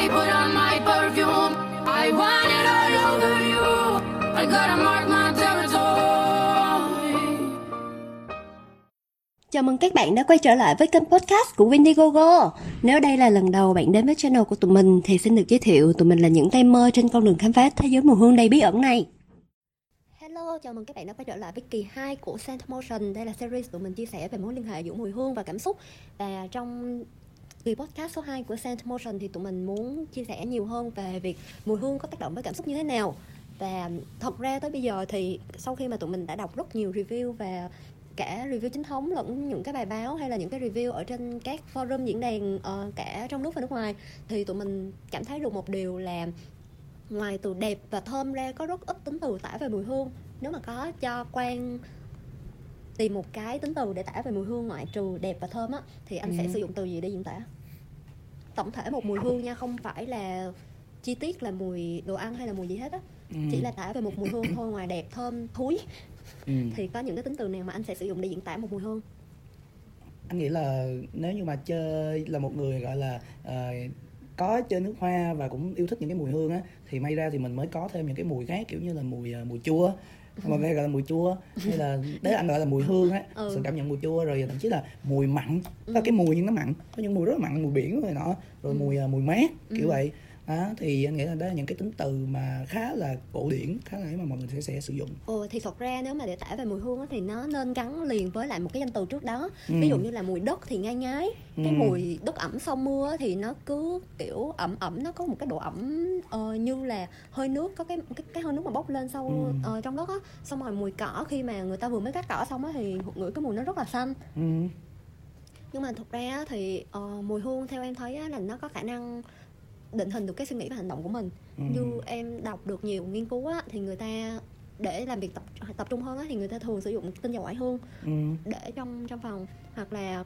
I put on my perfume. I want it all over you. I gotta mark my territory. Chào mừng các bạn đã quay trở lại với kênh podcast của Windigogo. Nếu đây là lần đầu bạn đến với channel của tụi mình thì xin được giới thiệu tụi mình là những tay mơ trên con đường khám phá thế giới mùi hương đầy bí ẩn này. Hello, chào mừng các bạn đã quay trở lại với kỳ 2 của Scent Motion. Đây là series tụi mình chia sẻ về mối liên hệ giữa mùi hương và cảm xúc. Và trong kỳ podcast số 2 của Scent Motion thì tụi mình muốn chia sẻ nhiều hơn về việc mùi hương có tác động với cảm xúc như thế nào. Và thật ra tới bây giờ thì sau khi mà tụi mình đã đọc rất nhiều review và cả review chính thống lẫn những cái bài báo hay là những cái review ở trên các forum diễn đàn uh, cả trong nước và nước ngoài thì tụi mình cảm thấy được một điều là ngoài từ đẹp và thơm ra có rất ít tính từ tả về mùi hương nếu mà có cho quan tìm một cái tính từ để tả về mùi hương ngoại trừ đẹp và thơm á thì anh sẽ Ừ. sử dụng từ gì để diễn tả tổng thể một mùi hương nha không phải là chi tiết là mùi đồ ăn hay là mùi gì hết á Ừ. chỉ là tả về một mùi hương thôi ngoài đẹp thơm thúi Ừ. thì có những cái tính từ nào mà anh sẽ sử dụng để diễn tả một mùi hương anh nghĩ là nếu như mà chơi là một người gọi là ờ, có chơi nước hoa và cũng yêu thích những cái mùi hương á thì may ra thì mình mới có thêm những cái mùi khác kiểu như là mùi ờ, mùi chua mọi người hay gọi là mùi chua hay là đấy anh gọi là mùi hương á Ừ. sự cảm nhận mùi chua rồi thậm chí là mùi mặn có cái mùi nhưng nó mặn có những mùi rất là mặn mùi biển rồi nọ rồi Ừ. mùi ờ, mùi mát kiểu Ừ. vậy đó thì anh nghĩ là đó là những cái tính từ mà khá là cổ điển khá là mà mọi người sẽ, sẽ sử dụng Ồ thì thật ra nếu mà để tả về mùi hương á, thì nó nên gắn liền với lại một cái danh từ trước đó Ừ. ví dụ như là mùi đất thì ngai ngái cái Ừ. mùi đất ẩm sau mưa thì nó cứ kiểu ẩm ẩm nó có một cái độ ẩm ờ, như là hơi nước có cái cái, cái hơi nước mà bốc lên sau Ừ. ờ, trong đất á xong rồi mùi cỏ khi mà người ta vừa mới cắt cỏ xong á thì ngửi cái mùi nó rất là xanh ừ. nhưng mà thực ra á, thì ờ, mùi hương theo em thấy á, là nó có khả năng định hình được cái suy nghĩ và hành động của mình. Ừ. như em đọc được nhiều nghiên cứu á, thì người ta để làm việc tập tập trung hơn á, thì người ta thường sử dụng tinh dầu oải hương Ừ. để trong trong phòng. Hoặc là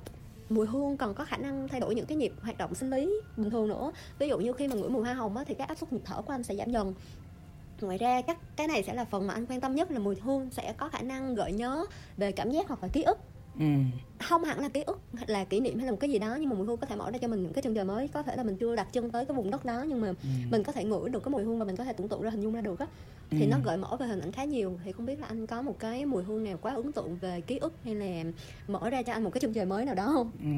mùi hương còn có khả năng thay đổi những cái nhịp hoạt động sinh lý bình thường nữa. Ví dụ như khi mà ngửi mùi hoa hồng á, thì cái áp suất nhịp thở của anh sẽ giảm dần. Ngoài ra các cái này sẽ là phần mà anh quan tâm nhất là mùi hương sẽ có khả năng gợi nhớ về cảm giác hoặc là ký ức Ừ. không hẳn là ký ức là kỷ niệm hay là một cái gì đó nhưng mà mùi hương có thể mở ra cho mình những cái chân trời mới có thể là mình chưa đặt chân tới cái vùng đất đó nhưng mà Ừ. mình có thể ngửi được cái mùi hương và mình có thể tưởng tượng ra hình dung ra được á thì Ừ. nó gợi mở về hình ảnh khá nhiều thì không biết là anh có một cái mùi hương nào quá ấn tượng về ký ức hay là mở ra cho anh một cái chân trời mới nào đó không Ừ.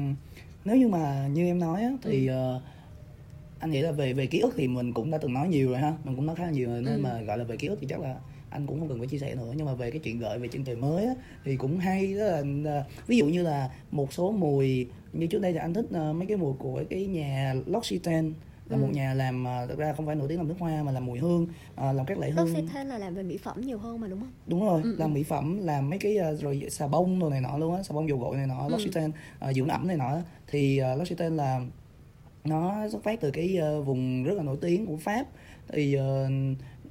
Nếu như mà như em nói á, thì Ừ. ờ, anh nghĩ là về về ký ức thì mình cũng đã từng nói nhiều rồi ha mình cũng nói khá là nhiều rồi nên Ừ. mà gọi là về ký ức thì chắc là anh cũng không cần phải chia sẻ nữa nhưng mà về cái chuyện gợi về chân trời mới á, thì cũng hay đó là ờ, ví dụ như là một số mùi như trước đây thì anh thích ờ, mấy cái mùi của cái nhà L'Occitane là Ừ. một nhà làm ờ, thực ra không phải nổi tiếng làm nước hoa mà làm mùi hương làm các loại hương L'Occitane là làm về mỹ phẩm nhiều hơn mà đúng không đúng rồi Ừ, làm ừ. mỹ phẩm làm mấy cái rồi xà bông đồ này nọ luôn á xà bông dầu gội này nọ Ừ. L'Occitane dưỡng ẩm này nọ thì uh, L'Occitane là nó xuất phát từ cái vùng rất là nổi tiếng của Pháp thì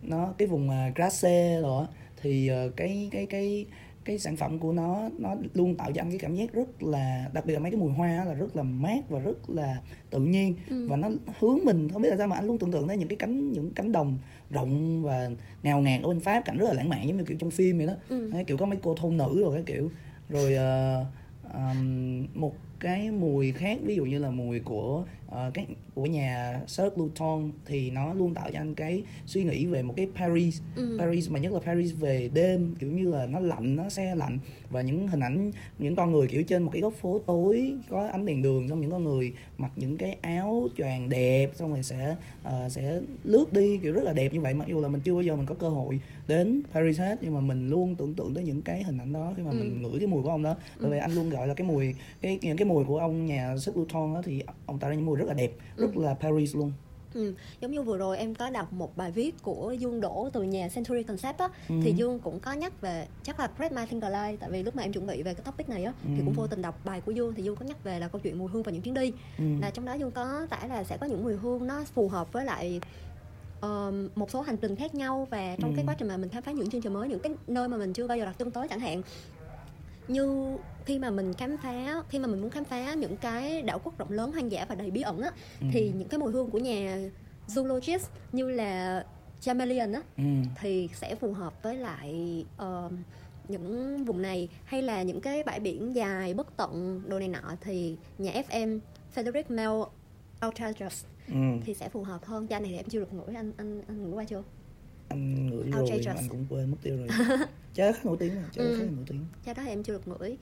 nó cái vùng uh, Grasse rồi thì ờ, cái cái cái cái sản phẩm của nó nó luôn tạo cho anh cái cảm giác rất là đặc biệt là mấy cái mùi hoa là rất là mát và rất là tự nhiên Ừ. và nó hướng mình không biết là sao mà anh luôn tưởng tượng tới những cái cánh những cánh đồng rộng và ngào ngạt ở bên Pháp cảnh rất là lãng mạn giống như kiểu trong phim vậy đó Ừ. Đấy, kiểu có mấy cô thôn nữ rồi cái kiểu rồi ờ, ờm, một cái mùi khác ví dụ như là mùi của ờ, cái của nhà Serge Luton thì nó luôn tạo cho anh cái suy nghĩ về một cái Paris Ừ. Paris mà nhất là Paris về đêm kiểu như là nó lạnh nó xe lạnh và những hình ảnh những con người kiểu trên một cái góc phố tối có ánh đèn đường xong những con người mặc những cái áo choàng đẹp xong rồi sẽ ờ, sẽ lướt đi kiểu rất là đẹp như vậy mặc dù là mình chưa bao giờ mình có cơ hội đến Paris hết nhưng mà mình luôn tưởng tượng tới những cái hình ảnh đó khi mà Ừ. mình ngửi cái mùi của ông đó bởi vì anh luôn gọi là cái mùi cái những cái mùi của ông nhà Seth Luton đó thì ông tạo ra những mùi rất là đẹp rất là Paris luôn Ừ. Giống như vừa rồi em có đọc một bài viết của Dương Đỗ từ nhà Century Concept á Ừ. thì Dương cũng có nhắc về chắc là My Thinker Life tại vì lúc mà em chuẩn bị về cái topic này á thì Ừ. cũng vô tình đọc bài của Dương thì Dương có nhắc về là câu chuyện mùi hương và những chuyến đi ừ. là trong đó Dương có tả là sẽ có những mùi hương nó phù hợp với lại ờm, một số hành trình khác nhau và trong cái Ừ. quá trình mà mình khám phá những chương trình mới những cái nơi mà mình chưa bao giờ đặt chân tới chẳng hạn như khi mà mình khám phá khi mà mình muốn khám phá những cái đảo quốc rộng lớn hoang dã và đầy bí ẩn á Ừ. thì những cái mùi hương của nhà zoologist như là chameleon á Ừ. thì sẽ phù hợp với lại ờm, những vùng này hay là những cái bãi biển dài bất tận đồ này nọ thì nhà FM Frederick Mel outrageous ừ. thì sẽ phù hợp hơn chai này thì em chưa được ngửi anh anh anh ngửi qua chưa anh ngửi rồi mà anh cũng quên mất tiêu rồi. Chai khá nổi tiếng mà chai Ừ. khá nổi tiếng. Chai đó em chưa được ngửi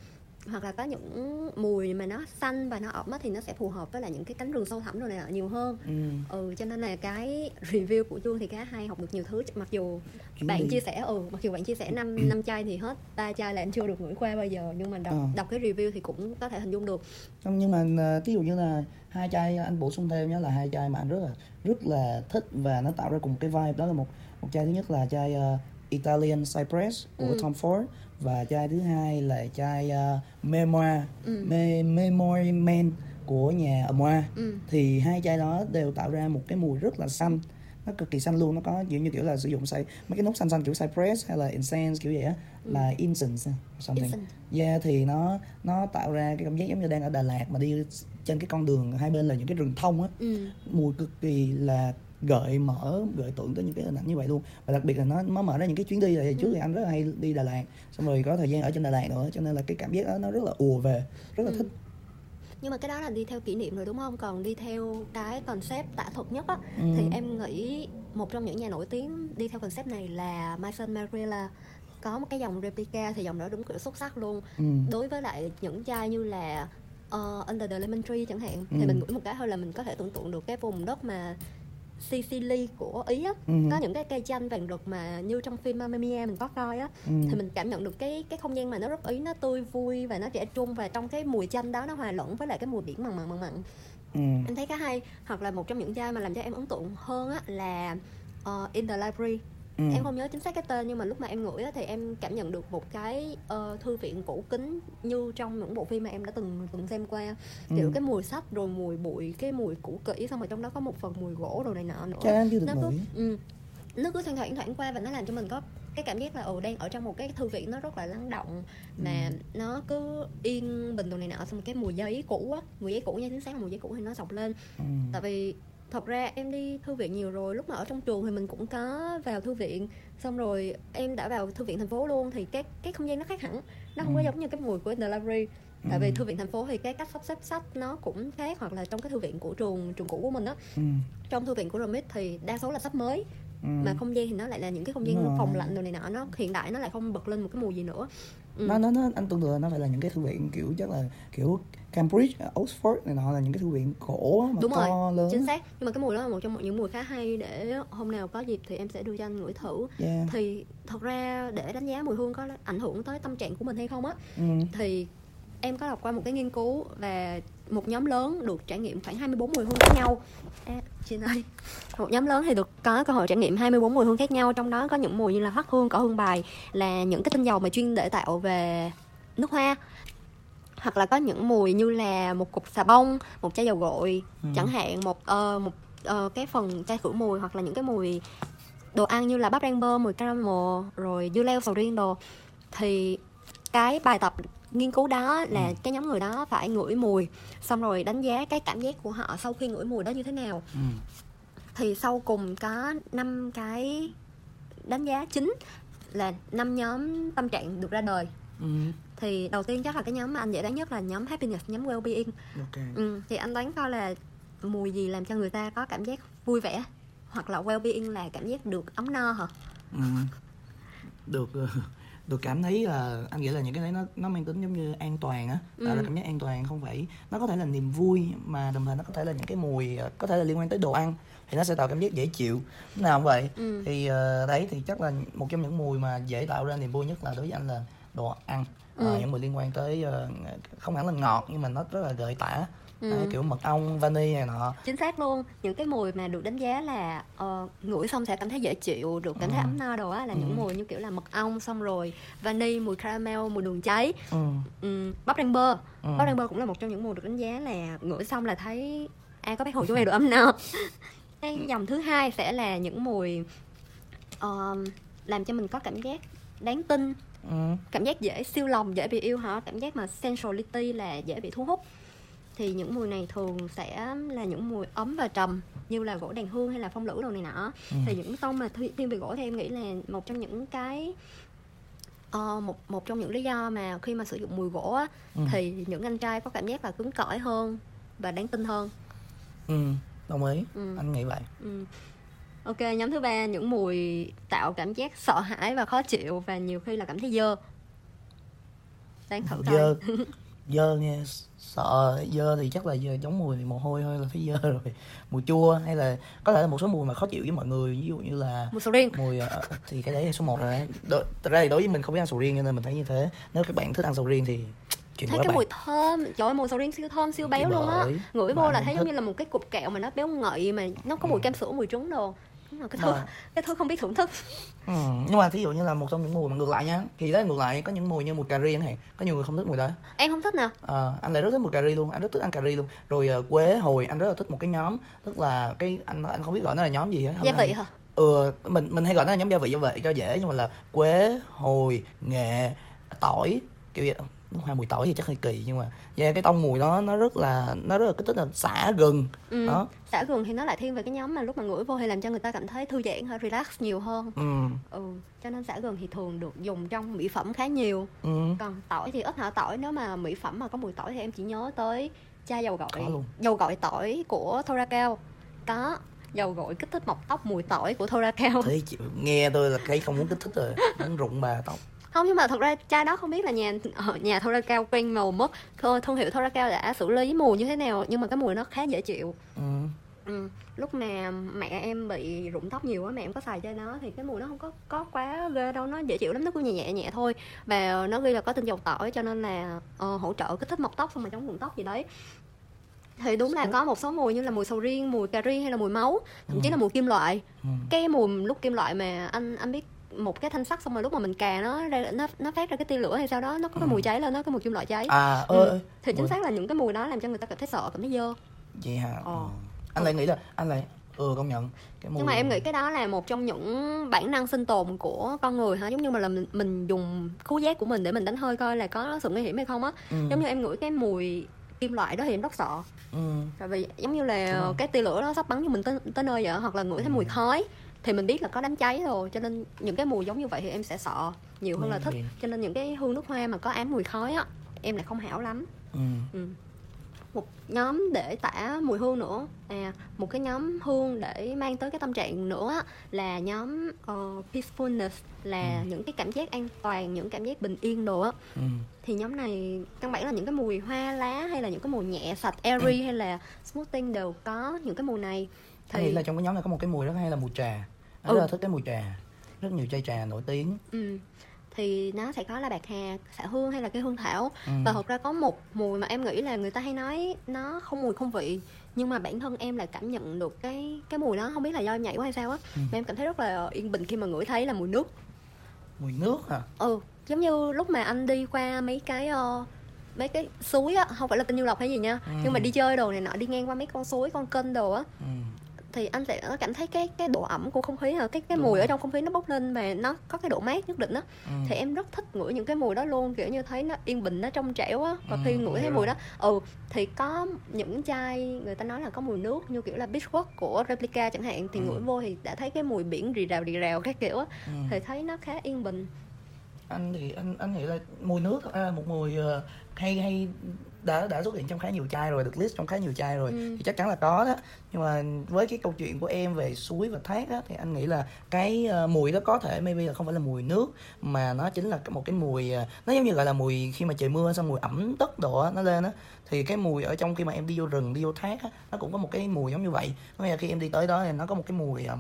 hoặc là có những mùi mà nó xanh và nó ẩm á thì nó sẽ phù hợp với lại những cái cánh rừng sâu thẳm đồ này nhiều hơn ừ. ừ cho nên là cái review của chuông thì khá hay học được nhiều thứ mặc dù Chuyến bạn đi. chia sẻ ừ mặc dù bạn chia sẻ năm năm chai thì hết ba chai là em chưa được ngửi qua bao giờ nhưng mà đọc Ờ. đọc cái review thì cũng có thể hình dung được Không, nhưng mà ví dụ như là hai chai anh bổ sung thêm nhé là hai chai mà anh rất là rất là thích và nó tạo ra cùng cái vibe đó là một một chai thứ nhất là chai à, Italian Cypress của Ừ. Tom Ford và chai thứ hai là chai uh, Memoir Ừ. Me, Memory Man của nhà Amoa. Ừ. Thì hai chai đó đều tạo ra một cái mùi rất là xanh. Nó cực kỳ xanh luôn. Nó có kiểu như kiểu là sử dụng say mấy cái nốt xanh xanh kiểu cypress hay là incense kiểu vậy á là incense something. Incense. yeah thì nó nó tạo ra cái cảm giác giống như đang ở Đà Lạt mà đi trên cái con đường hai bên là những cái rừng thông á. Ừ. Mùi cực kỳ là gợi mở gợi tưởng tới những cái hình ảnh như vậy luôn và đặc biệt là nó nó mở ra những cái chuyến đi là trước thì anh rất là hay đi Đà Lạt xong rồi có thời gian ở trên Đà Lạt nữa cho nên là cái cảm giác đó nó rất là ùa về rất là Ừ. thích nhưng mà cái đó là đi theo kỷ niệm rồi đúng không còn đi theo cái concept tả thuật nhất á Ừ. thì em nghĩ một trong những nhà nổi tiếng đi theo concept này là Mason Margiela có một cái dòng replica thì dòng đó đúng kiểu xuất sắc luôn ừ. đối với lại những chai như là uh, Under the Lemon Tree chẳng hạn Ừ. thì mình ngửi một cái thôi là mình có thể tưởng tượng được cái vùng đất mà Sicily của Ý á Ừ. có những cái cây chanh vàng rực mà như trong phim Mamma Mia mình có coi á Ừ. thì mình cảm nhận được cái cái không gian mà nó rất ý nó tươi vui và nó trẻ trung và trong cái mùi chanh đó nó hòa lẫn với lại cái mùi biển mặn mặn mặn mặn Ừ. em thấy khá hay hoặc là một trong những chai mà làm cho em ấn tượng hơn á là uh, In the Library Ừ. em không nhớ chính xác cái tên nhưng mà lúc mà em ngửi á, thì em cảm nhận được một cái ờ, thư viện cũ kính như trong những bộ phim mà em đã từng từng xem qua kiểu Ừ. cái mùi sách rồi mùi bụi cái mùi cũ kỹ xong rồi trong đó có một phần mùi gỗ đồ này nọ nữa được nó cứ ngửi ừ, nó cứ thoang thoảng thoảng qua và nó làm cho mình có cái cảm giác là ừ đang ở trong một cái thư viện nó rất là lắng động mà nó cứ yên bình đồ này nọ xong rồi cái mùi giấy cũ á mùi giấy cũ nha chính xác là mùi giấy cũ thì nó sọc lên ừ. tại vì thật ra em đi thư viện nhiều rồi lúc mà ở trong trường thì mình cũng có vào thư viện xong rồi em đã vào thư viện thành phố luôn thì cái cái không gian nó khác hẳn nó không có Ừ. giống như cái mùi của The Library tại vì Ừ. thư viện thành phố thì cái cách sắp xếp sách nó cũng khác hoặc là trong cái thư viện của trường trường cũ của mình á Ừ. trong thư viện của Remit thì đa số là sách mới Ừ. mà không gian thì nó lại là những cái không gian phòng lạnh đồ này nọ nó hiện đại nó lại không bật lên một cái mùi gì nữa ừ. nó nó nó anh tưởng tượng là nó phải là những cái thư viện kiểu chắc là kiểu Cambridge, Oxford này nọ là những cái thư viện cổ mà đúng to rồi lớn chính xác nhưng mà cái mùi đó là một trong những mùi khá hay để hôm nào có dịp thì em sẽ đưa cho anh ngửi thử yeah. thì thật ra để đánh giá mùi hương có ảnh hưởng tới tâm trạng của mình hay không á ừ. thì em có đọc qua một cái nghiên cứu và một nhóm lớn được trải nghiệm khoảng 24 mùi hương khác nhau. À, chị ơi. Một nhóm lớn thì được có cơ hội trải nghiệm 24 mùi hương khác nhau trong đó có những mùi như là hoắc hương cỏ hương bài là những cái tinh dầu mà chuyên để tạo về nước hoa. Hoặc là có những mùi như là một cục xà bông một chai dầu gội Ừ. chẳng hạn một ờ, một ờ, cái phần chai khử mùi hoặc là những cái mùi đồ ăn như là bắp rang bơ mùi caramel rồi dưa leo sầu riêng đồ. Thì cái bài tập nghiên cứu đó là cái nhóm người đó phải ngửi mùi xong rồi đánh giá cái cảm giác của họ sau khi ngửi mùi đó như thế nào Ừ. thì sau cùng có năm cái đánh giá chính là năm nhóm tâm trạng được ra đời Ừ. thì đầu tiên chắc là cái nhóm mà anh dễ đoán nhất là nhóm happiness nhóm well-being ok ừ, thì anh đoán coi là mùi gì làm cho người ta có cảm giác vui vẻ hoặc là well-being là cảm giác được ấm no hả ừ. được được cảm thấy là anh nghĩ là những cái đấy nó nó mang tính giống như an toàn á tạo ra Ừ. cảm giác an toàn không phải nó có thể là niềm vui mà đồng thời nó có thể là những cái mùi ờ, có thể là liên quan tới đồ ăn thì nó sẽ tạo cảm giác dễ chịu nào cũng vậy Ừ. thì ờ, đấy thì chắc là một trong những mùi mà dễ tạo ra niềm vui nhất là đối với anh là đồ ăn Ờ, Ừ. những mùi liên quan tới ờ, không hẳn là ngọt nhưng mà nó rất là gợi tả Ừ. Kiểu mật ong vani này nọ chính xác luôn những cái mùi mà được đánh giá là ờ, ngửi xong sẽ cảm thấy dễ chịu được cảm thấy Ừ. ấm no đồ á là Ừ. những mùi như kiểu là mật ong xong rồi vani mùi caramel mùi đường cháy ừ. um, bắp rang bơ Ừ. bắp rang bơ cũng là một trong những mùi được đánh giá là ngửi xong là thấy ai có bác hồ chú mèo được ấm no cái dòng thứ hai sẽ là những mùi ờ, làm cho mình có cảm giác đáng tin Ừ. cảm giác dễ siêu lòng dễ bị yêu hả cảm giác mà sensuality là dễ bị thu hút thì những mùi này thường sẽ là những mùi ấm và trầm như là gỗ đàn hương hay là phong lữ đồ này nọ Ừ. thì những tông mà thi- thiên về gỗ thì em nghĩ là một trong những cái ờ, một một trong những lý do mà khi mà sử dụng mùi gỗ á, Ừ. thì những anh trai có cảm giác là cứng cỏi hơn và đáng tin hơn ừ đồng ý Ừ. anh nghĩ vậy Ừ. Ok, nhóm thứ ba những mùi tạo cảm giác sợ hãi và khó chịu và nhiều khi là cảm thấy dơ. Đang thử dơ dơ nghe sợ dơ thì chắc là dơ giống mùi mồ hôi thôi là thấy dơ rồi mùi chua hay là có thể là một số mùi mà khó chịu với mọi người ví dụ như là Mùi sầu riêng. mùi ờ, thì cái đấy là số 1 rồi đấy Đo, thật ra thì đối với mình không biết ăn sầu riêng cho nên mình thấy như thế nếu các bạn thích ăn sầu riêng thì chuyện Thấy cái bạn mùi thơm, trời ơi mùi sầu riêng siêu thơm, siêu béo luôn á. Ngửi vô là thấy giống thích. như là một cái cục kẹo mà nó béo ngậy mà nó có mùi kem sữa, mùi trứng đồ. Đúng là cái thứ, Mà- cái thứ không biết thưởng thức. ừ, nhưng mà thí dụ như là một trong những mùi mà ngược lại nha thì đấy ngược lại có những mùi như mùi cà ri chẳng hạn có nhiều người không thích mùi đó. Em không thích nè. Ờ, anh lại rất thích mùi cà ri luôn anh rất thích ăn cà ri luôn. Rồi ờ, quế hồi anh rất là thích một cái nhóm tức là cái anh anh không biết gọi nó là nhóm gì hết Gia vị hả? ừ mình mình hay gọi nó là nhóm gia vị gia vị cho dễ nhưng mà là quế hồi nghệ tỏi kiểu vậy hoa mùi tỏi thì chắc hơi kỳ nhưng mà yeah, cái tông mùi đó nó rất là nó rất là kích thích là xả gừng Ừ. đó. Xả gừng thì nó lại thiên về cái nhóm mà lúc mà ngửi vô thì làm cho người ta cảm thấy thư giãn hay relax nhiều hơn. ừ. Ừ, cho nên xả gừng thì thường được dùng trong mỹ phẩm khá nhiều. ừ. Còn tỏi thì ít hả? Tỏi nếu mà mỹ phẩm mà có mùi tỏi thì em chỉ nhớ tới chai dầu gội dầu gội tỏi của Thoracal có dầu gội kích thích mọc tóc mùi tỏi của Thoracal thế chịu nghe tôi là thấy không muốn kích thích rồi muốn rụng bà tóc không nhưng mà thật ra chai đó không biết là nhà ở nhà Thoracal quen màu mất thương hiệu Thoracal đã xử lý mùi như thế nào nhưng mà cái mùi nó khá dễ chịu. Ừ. Ừ. lúc mà mẹ em bị rụng tóc nhiều quá mẹ em có xài chai nó thì cái mùi nó không có có quá ghê đâu nó dễ chịu lắm nó cứ nhẹ nhẹ nhẹ thôi. Và nó ghi là có tinh dầu tỏi cho nên là ờ, hỗ trợ kích thích mọc tóc xong rồi chống rụng tóc gì đấy. Thì đúng là có một số mùi như là mùi sầu riêng mùi cà ri hay là mùi máu thậm chí là mùi kim loại. Ừ. Cái mùi lúc kim loại mà anh anh biết một cái thanh sắt xong rồi lúc mà mình cà nó ra nó nó phát ra cái tia lửa hay sao đó nó có cái mùi cháy lên nó có mùi kim loại cháy. À Ừ. ơi thì chính xác là những cái mùi đó làm cho người ta cảm thấy sợ cảm thấy dơ. Vậy hả? Ờ. ừ. anh lại nghĩ là anh lại ừ công nhận cái mùi nhưng mà em nghĩ cái đó là một trong những bản năng sinh tồn của con người hả? Giống như mà là mình, mình dùng khứu giác của mình để mình đánh hơi coi là có sự nguy hiểm hay không á. Ừ. giống như em ngửi cái mùi kim loại đó thì em rất sợ. Ừ. tại vì giống như là cái tia lửa đó sắp bắn cho mình tới, tới nơi vậy hoặc là ngửi thấy mùi khói thì mình biết là có đám cháy rồi cho nên những cái mùi giống như vậy thì em sẽ sợ nhiều hơn là Ừ, thích. cho nên những cái hương nước hoa mà có ám mùi khói á em lại không hảo lắm. Ừ. Ừ. một nhóm để tả mùi hương nữa. À một cái nhóm hương để mang tới cái tâm trạng nữa á, là nhóm ờ, peacefulness là những cái cảm giác an toàn những cảm giác bình yên đồ á. Ừ. thì nhóm này căn bản là những cái mùi hoa lá hay là những cái mùi nhẹ sạch airy hay là smoothing đều có những cái mùi này. Thì là trong cái nhóm này có một cái mùi rất hay là mùi trà Anh Ừ. rất là thích cái mùi trà Rất nhiều chai trà nổi tiếng ừ, thì nó sẽ có là bạc hà xạ hương hay là cái hương thảo ừ. và thật ra có một mùi mà em nghĩ là người ta hay nói nó không mùi không vị nhưng mà bản thân em lại cảm nhận được cái cái mùi đó không biết là do nhảy quá hay sao á Ừ. mà em cảm thấy rất là yên bình khi mà ngửi thấy là mùi nước Mùi nước hả? ừ giống như lúc mà anh đi qua mấy cái ờ, mấy cái suối á không phải là tinh du lộc hay gì nha Ừ. nhưng mà đi chơi đồ này nọ đi ngang qua mấy con suối con kênh đồ á Ừ. thì anh sẽ cảm thấy cái cái độ ẩm của không khí hả cái cái Đúng mùi rồi. ở trong không khí nó bốc lên và nó có cái độ mát nhất định á Ừ. thì em rất thích ngửi những cái mùi đó luôn kiểu như thấy nó yên bình nó trong trẻo á và Ừ, khi ngửi thấy mùi đó ừ thì có những chai người ta nói là có mùi nước như kiểu là beachwash của replica chẳng hạn thì Ừ. ngửi vô thì đã thấy cái mùi biển rì rào rì rào các kiểu á Ừ. thì thấy nó khá yên bình Anh thì anh anh nghĩ là mùi nước thật ra là một mùi ờ, hay hay đã đã xuất hiện trong khá nhiều chai rồi được list trong khá nhiều chai rồi Ừ. thì chắc chắn là có đó. Nhưng mà với cái câu chuyện của em về suối và thác á thì anh nghĩ là cái ờ, mùi đó có thể maybe là không phải là mùi nước mà nó chính là một cái mùi ờ, nó giống như gọi là mùi khi mà trời mưa xong mùi ẩm tất độ á nó lên á. Thì cái mùi ở trong khi mà em đi vô rừng đi vô thác á nó cũng có một cái mùi giống như vậy. Có nghĩa là khi em đi tới đó thì nó có một cái mùi ờ,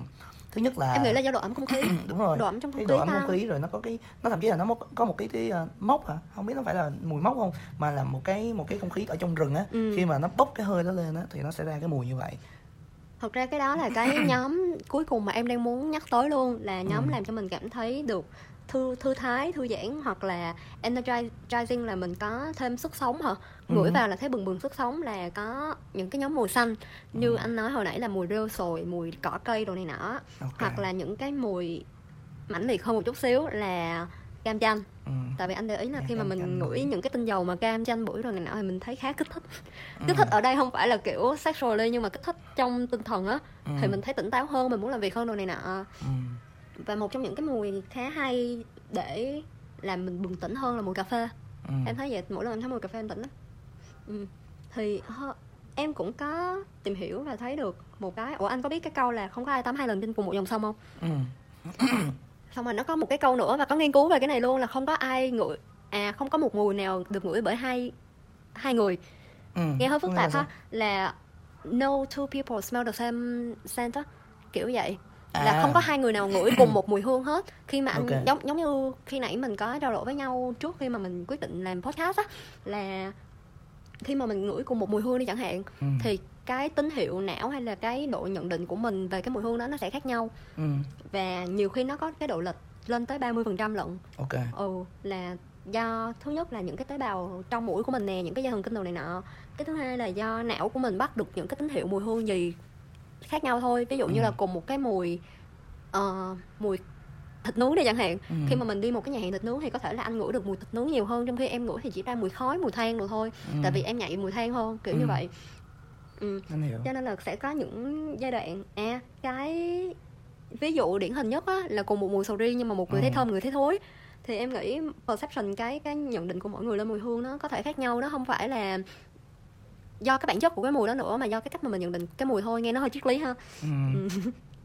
thứ nhất là em nghĩ là do độ ẩm không khí. Đúng rồi. Độ ẩm trong không khí độ ẩm không khí rồi nó có cái nó thậm chí là nó có một cái cái ờ, mốc hả? Không biết nó phải là mùi mốc không? Mà là một cái một cái không khí ở trong rừng á Ừ. khi mà nó bốc cái hơi đó lên á thì nó sẽ ra cái mùi như vậy. Thật ra cái đó là cái nhóm cuối cùng mà em đang muốn nhắc tới luôn là nhóm Ừ. làm cho mình cảm thấy được thư thư thái thư giãn hoặc là energizing là mình có thêm sức sống hả ngửi Ừ. vào là thấy bừng bừng sức sống là có những cái nhóm mùi xanh như Ừ. anh nói hồi nãy là mùi rêu sồi mùi cỏ cây đồ này nọ Ok. hoặc là những cái mùi mãnh liệt hơn một chút xíu là cam chanh ừ. tại vì anh để ý là Nghe khi mà mình ngửi những cái tinh dầu mà cam chanh bưởi rồi này nọ thì mình thấy khá kích thích Ừ. kích thích ở đây không phải là kiểu sexually nhưng mà kích thích trong tinh thần á Ừ. thì mình thấy tỉnh táo hơn mình muốn làm việc hơn đồ này nọ ừ. và một trong những cái mùi khá hay để làm mình bừng tỉnh hơn là mùi cà phê Ừ. em thấy vậy mỗi lần em thấy mùi cà phê em tỉnh lắm ừ. thì em cũng có tìm hiểu và thấy được một cái ủa anh có biết cái câu là không có ai tắm hai lần trên cùng một dòng sông không ừ. xong rồi nó có một cái câu nữa và có nghiên cứu về cái này luôn là không có ai ngửi à không có một mùi nào được ngửi bởi hai hai người Ừ. nghe hơi phức là tạp ha là no two people smell the same scent á kiểu vậy là À. không có hai người nào ngửi cùng một mùi hương hết khi mà anh Ok. giống giống như khi nãy mình có trao đổi với nhau trước khi mà mình quyết định làm podcast á là khi mà mình ngửi cùng một mùi hương đi chẳng hạn Ừ. thì cái tín hiệu não hay là cái độ nhận định của mình về cái mùi hương đó nó sẽ khác nhau ừ. và nhiều khi nó có cái độ lệch lên tới 30% lận ok ừ là do thứ nhất là những cái tế bào trong mũi của mình nè những cái dây thần kinh đồ này nọ cái thứ hai là do não của mình bắt được những cái tín hiệu mùi hương gì khác nhau thôi ví dụ như Ừ. là cùng một cái mùi ờ, mùi thịt nướng đi chẳng hạn Ừ. khi mà mình đi một cái nhà hàng thịt nướng thì có thể là anh ngửi được mùi thịt nướng nhiều hơn trong khi em ngửi thì chỉ ra mùi khói mùi than đồ thôi Ừ. tại vì em nhạy mùi than hơn kiểu như Ừ. vậy ừ cho nên là sẽ có những giai đoạn à cái ví dụ điển hình nhất á, là cùng một mùi sầu riêng nhưng mà một người Ừ. thấy thơm người thấy thối thì em nghĩ perception cái cái nhận định của mỗi người lên mùi hương nó có thể khác nhau nó không phải là do cái bản chất của cái mùi đó nữa mà do cái cách mà mình nhận định cái mùi thôi nghe nó hơi triết lý ha ừ.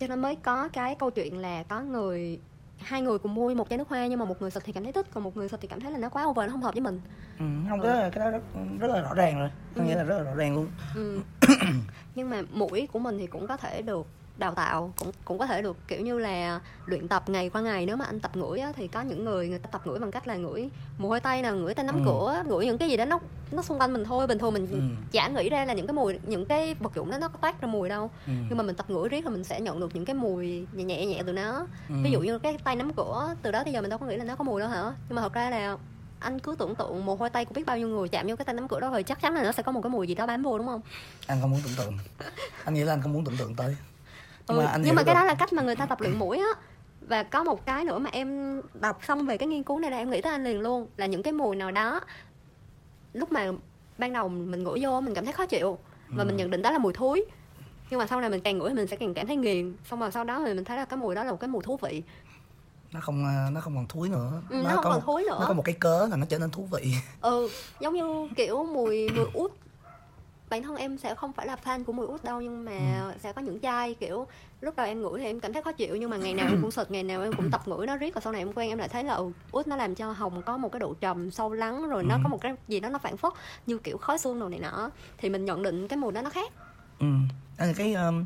cho nên mới có cái câu chuyện là có người hai người cùng mua một chai nước hoa nhưng mà một người xịt thì cảm thấy thích còn một người xịt thì cảm thấy là nó quá over nó không hợp với mình Ừ. không cái đó, cái đó rất, rất là rõ ràng rồi có Ừ. nghĩa là rất là rõ ràng luôn Ừ. nhưng mà mũi của mình thì cũng có thể được đào tạo cũng cũng có thể được kiểu như là luyện tập ngày qua ngày nếu mà anh tập ngửi á, thì có những người người ta tập ngửi bằng cách là ngửi mùi hôi tay nào ngửi tay nắm Ừ. cửa ngửi những cái gì đó nó nó xung quanh mình thôi bình thường mình Ừ. chả nghĩ ra là những cái mùi những cái vật dụng đó nó có toát ra mùi đâu ừ. nhưng mà mình tập ngửi riết là mình sẽ nhận được những cái mùi nhẹ nhẹ nhẹ từ nó Ừ. ví dụ như cái tay nắm cửa từ đó tới giờ mình đâu có nghĩ là nó có mùi đâu hả nhưng mà thật ra là anh cứ tưởng tượng mồ hôi tay của biết bao nhiêu người chạm vô cái tay nắm cửa đó rồi chắc chắn là nó sẽ có một cái mùi gì đó bám vô đúng không anh không muốn tưởng tượng anh nghĩ là anh không muốn tưởng tượng tới ừ, anh nhưng mà cái đó là cách mà người ta tập luyện mũi á. Và có một cái nữa mà em đọc xong về cái nghiên cứu này là em nghĩ tới anh liền luôn là những cái mùi nào đó lúc mà ban đầu mình ngửi vô mình cảm thấy khó chịu và Ừ. mình nhận định đó là mùi thúi nhưng mà sau này mình càng ngửi mình sẽ càng cảm thấy nghiền xong rồi sau đó thì mình thấy là cái mùi đó là một cái mùi thú vị. Nó không à, nó không còn thúi nữa. Ừ, nó không có còn thúi nữa. nó có một cái cớ là nó trở nên thú vị. Ừ giống như kiểu mùi mùi út bản thân em sẽ không phải là fan của mùi út đâu nhưng mà Ừ. sẽ có những chai kiểu lúc đầu em ngửi thì em cảm thấy khó chịu nhưng mà ngày nào em cũng xịt ngày nào em cũng tập ngửi nó riết và sau này em quen em lại thấy là ừ, út nó làm cho hồng có một cái độ trầm sâu lắng rồi nó Ừ. có một cái gì đó nó phản phất như kiểu khói xương đồ này nọ thì mình nhận định cái mùi đó nó khác ừ. Anh cái um,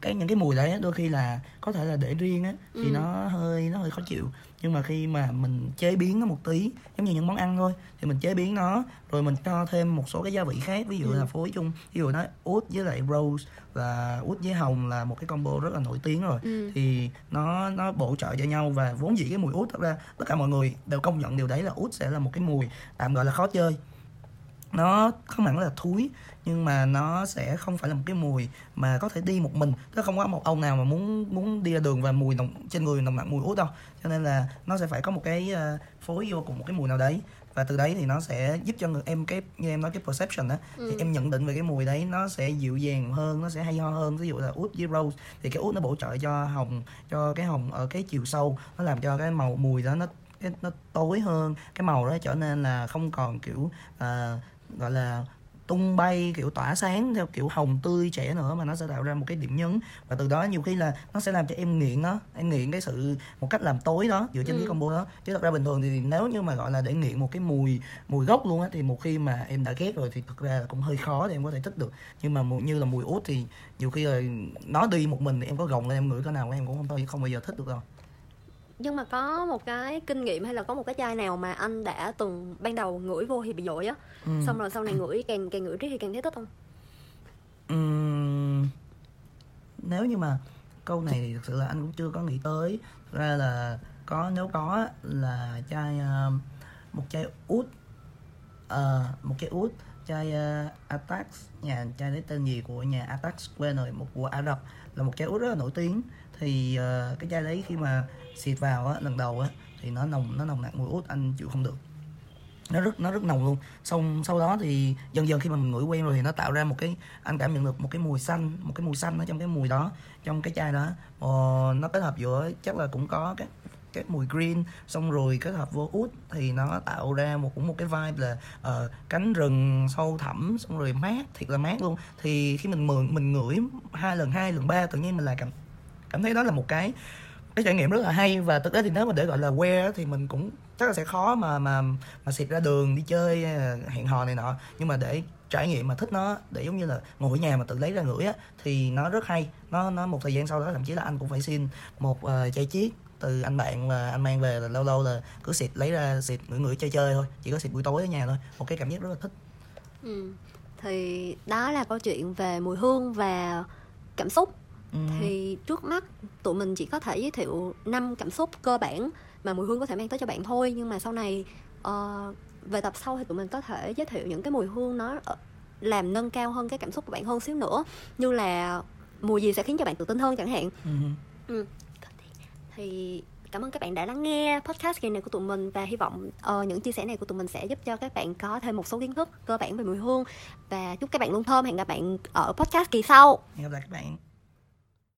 cái những cái mùi đấy đôi khi là có thể là để riêng á thì Ừ. nó hơi nó hơi khó chịu nhưng mà khi mà mình chế biến nó một tí giống như những món ăn thôi thì mình chế biến nó rồi mình cho thêm một số cái gia vị khác ví dụ Ừ. là phối chung ví dụ nó út với lại rose và út với hồng là một cái combo rất là nổi tiếng rồi Ừ. thì nó nó bổ trợ cho nhau và vốn dĩ cái mùi út thật ra tất cả mọi người đều công nhận điều đấy là út sẽ là một cái mùi tạm gọi là khó chơi nó không hẳn là thúi nhưng mà nó sẽ không phải là một cái mùi mà có thể đi một mình. Tức không có một ông nào mà muốn muốn đi ra đường và mùi nồng trên người nồng nặc mùi út đâu. Cho nên là nó sẽ phải có một cái ờ, phối vô cùng một cái mùi nào đấy. Và từ đấy thì nó sẽ giúp cho người em cái như em nói cái perception á Ừ. thì em nhận định về cái mùi đấy nó sẽ dịu dàng hơn nó sẽ hay ho hơn. Ví dụ là út với rose thì cái út nó bổ trợ cho hồng cho cái hồng ở cái chiều sâu nó làm cho cái màu mùi đó nó cái nó tối hơn. Cái màu đó trở nên là không còn kiểu à, gọi là tung bay kiểu tỏa sáng theo kiểu hồng tươi trẻ nữa mà nó sẽ tạo ra một cái điểm nhấn. Và từ đó nhiều khi là nó sẽ làm cho em nghiện nó em nghiện cái sự một cách làm tối đó dựa trên Ừ. cái combo đó. Chứ thật ra bình thường thì nếu như mà gọi là để nghiện một cái mùi mùi gốc luôn á thì một khi mà em đã ghét rồi thì thực ra là cũng hơi khó để em có thể thích được. Nhưng mà như là mùi út thì nhiều khi là nó đi một mình thì em có gồng lên em ngửi cái nào em cũng không bao không bao giờ thích được đâu nhưng mà có một cái kinh nghiệm hay là có một cái chai nào mà anh đã từng ban đầu ngửi vô thì bị dội á? Ừ. xong rồi sau này ngửi càng càng ngửi riết thì càng thấy thích không? Ừm, nếu như mà câu này thì thực sự là anh cũng chưa có nghĩ tới. Thực ra là có nếu có là chai um, một chai út Ờ, một chai út chai uh, Atax nhà chai đấy tên gì của nhà Atax quên rồi một của Ả Rập là một chai út rất là nổi tiếng thì uh, cái chai đấy khi mà xịt vào á, lần đầu á thì nó nồng nó nồng nặc mùi út anh chịu không được. Nó rất nó rất nồng luôn. Xong sau đó thì dần dần khi mà mình ngửi quen rồi thì nó tạo ra một cái anh cảm nhận được một cái mùi xanh một cái mùi xanh ở trong cái mùi đó trong cái chai đó. Ờ, nó kết hợp giữa chắc là cũng có cái cái mùi green xong rồi kết hợp vô út thì nó tạo ra một cũng một cái vibe là uh, cánh rừng sâu thẳm xong rồi mát thiệt là mát luôn. Thì khi mình mượn mình ngửi hai lần hai lần ba tự nhiên mình lại cảm cảm thấy đó là một cái cái trải nghiệm rất là hay. Và thực tế thì nếu mà để gọi là wear thì mình cũng chắc là sẽ khó mà mà mà xịt ra đường đi chơi hẹn hò này nọ. Nhưng mà để trải nghiệm mà thích nó để giống như là ngồi ở nhà mà tự lấy ra ngửi á thì nó rất hay. Nó nó một thời gian sau đó thậm chí là anh cũng phải xin một uh, chai chiết từ anh bạn và anh mang về là lâu lâu là cứ xịt lấy ra xịt ngửi ngửi chơi chơi thôi. Chỉ có xịt buổi tối ở nhà thôi. Một cái cảm giác rất là thích. Ừ. thì đó là câu chuyện về mùi hương và cảm xúc ừ. thì trước mắt tụi mình chỉ có thể giới thiệu năm cảm xúc cơ bản mà mùi hương có thể mang tới cho bạn thôi. Nhưng mà sau này uh, về tập sau thì tụi mình có thể giới thiệu những cái mùi hương nó ờ, làm nâng cao hơn cái cảm xúc của bạn hơn xíu nữa. Như là mùi gì sẽ khiến cho bạn tự tin hơn chẳng hạn. Ừ. Ừ. thì cảm ơn các bạn đã lắng nghe podcast kỳ này của tụi mình và hy vọng uh, những chia sẻ này của tụi mình sẽ giúp cho các bạn có thêm một số kiến thức cơ bản về mùi hương. Và chúc các bạn luôn thơm. Hẹn gặp bạn ở podcast kỳ sau. Hẹn gặp lại các bạn